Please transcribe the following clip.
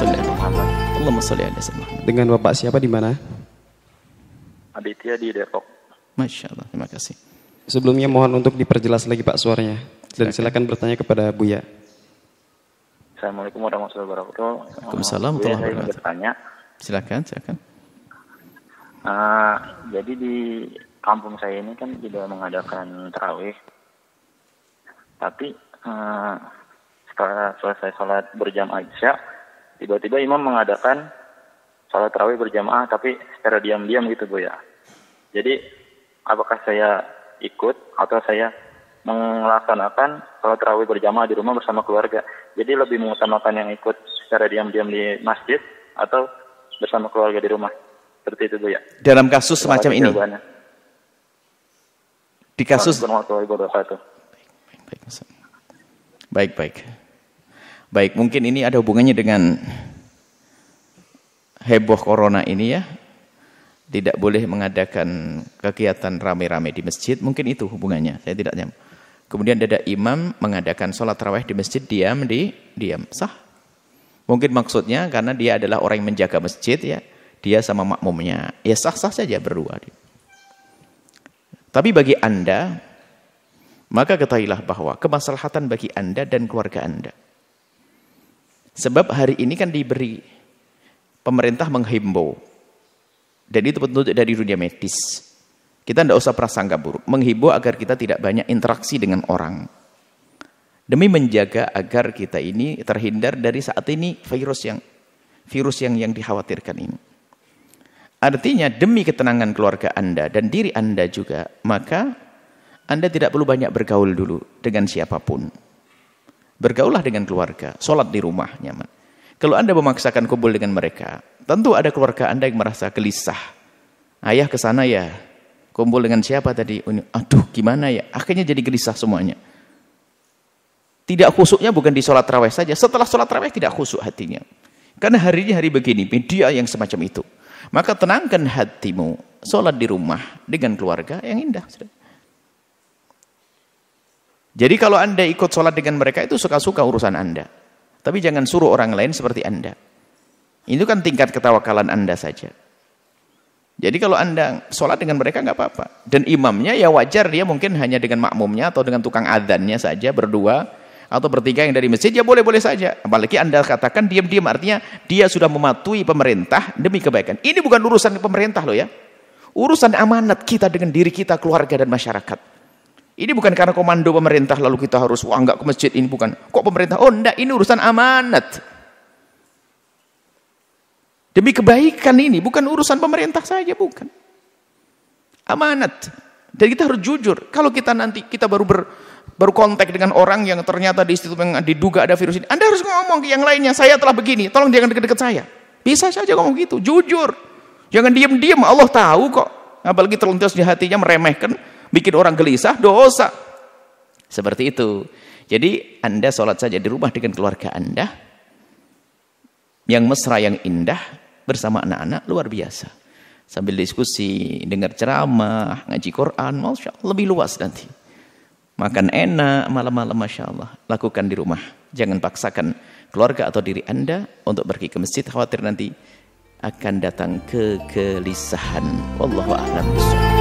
sholli ala Muhammad. Allahumma sholli ala Muhammad. Dengan Bapak siapa di mana? Aditya di Depok. Masya Allah, terima kasih. Sebelumnya mohon untuk diperjelas lagi Pak suaranya. Dan silakan bertanya kepada Buya. Assalamualaikum warahmatullahi wabarakatuh. Waalaikumsalam warahmatullahi wabarakatuh. bertanya. Silakan, silakan. Ah, jadi di kampung saya ini kan tidak mengadakan terawih. Tapi ah, setelah selesai sholat berjamaah isya, tiba-tiba imam mengadakan sholat terawih berjamaah tapi secara diam-diam gitu Bu ya. Jadi apakah saya ikut atau saya melaksanakan sholat terawih berjamaah di rumah bersama keluarga. Jadi lebih mengutamakan yang ikut secara diam-diam di masjid atau bersama keluarga di rumah. Seperti itu Bu ya. Dalam kasus semacam ini, jawabannya. di kasus. Baik, baik, baik. Baik, mungkin ini ada hubungannya dengan heboh corona ini ya. Tidak boleh mengadakan kegiatan rame-rame di masjid, mungkin itu hubungannya. Saya tidak nyam. Kemudian ada imam mengadakan sholat tarawih di masjid, diam di diam, sah. Mungkin maksudnya karena dia adalah orang yang menjaga masjid ya, dia sama makmumnya, ya sah-sah saja berdua. Tapi bagi anda, maka ketahuilah bahwa kemaslahatan bagi anda dan keluarga anda. Sebab hari ini kan diberi pemerintah menghimbau. Dan itu petunjuk dari dunia medis. Kita tidak usah prasangka buruk. Menghimbau agar kita tidak banyak interaksi dengan orang. Demi menjaga agar kita ini terhindar dari saat ini virus yang virus yang yang dikhawatirkan ini. Artinya demi ketenangan keluarga Anda dan diri Anda juga, maka Anda tidak perlu banyak bergaul dulu dengan siapa pun. Bergaullah dengan keluarga, sholat di rumah nyaman. Kalau Anda memaksakan kumpul dengan mereka, tentu ada keluarga Anda yang merasa gelisah. Ayah ke sana ya, kumpul dengan siapa tadi? Aduh, gimana ya? Akhirnya jadi gelisah semuanya. Tidak khusyuknya bukan di sholat raweh saja. Setelah sholat raweh tidak khusyuk hatinya. Karena hari ini hari begini, media yang semacam itu. Maka tenangkan hatimu. Sholat di rumah dengan keluarga yang indah. Jadi kalau anda ikut sholat dengan mereka itu suka-suka urusan anda. Tapi jangan suruh orang lain seperti anda. Itu kan tingkat ketawakalan anda saja. Jadi kalau anda sholat dengan mereka nggak apa-apa. Dan imamnya ya wajar dia mungkin hanya dengan makmumnya atau dengan tukang adhannya saja berdua atau bertiga yang dari masjid ya boleh-boleh saja. Apalagi anda katakan diam-diam artinya dia sudah mematuhi pemerintah demi kebaikan. Ini bukan urusan pemerintah loh ya. Urusan amanat kita dengan diri kita, keluarga dan masyarakat. Ini bukan karena komando pemerintah lalu kita harus wah enggak ke masjid ini bukan. Kok pemerintah? Oh enggak, ini urusan amanat. Demi kebaikan ini bukan urusan pemerintah saja bukan. Amanat. Dan kita harus jujur. Kalau kita nanti kita baru ber, baru kontak dengan orang yang ternyata di situ yang diduga ada virus ini, Anda harus ngomong ke yang lainnya, saya telah begini, tolong jangan dekat-dekat saya. Bisa saja ngomong gitu, jujur. Jangan diam-diam, Allah tahu kok. Apalagi terlintas di hatinya meremehkan, bikin orang gelisah, dosa. Seperti itu. Jadi Anda sholat saja di rumah dengan keluarga Anda. Yang mesra, yang indah, bersama anak-anak, luar biasa. Sambil diskusi, dengar ceramah, ngaji Quran, Masya Allah, lebih luas nanti. Makan enak, malam-malam Masya Allah. Lakukan di rumah. Jangan paksakan keluarga atau diri Anda untuk pergi ke masjid, khawatir nanti akan datang kegelisahan. Wallahu a'lam.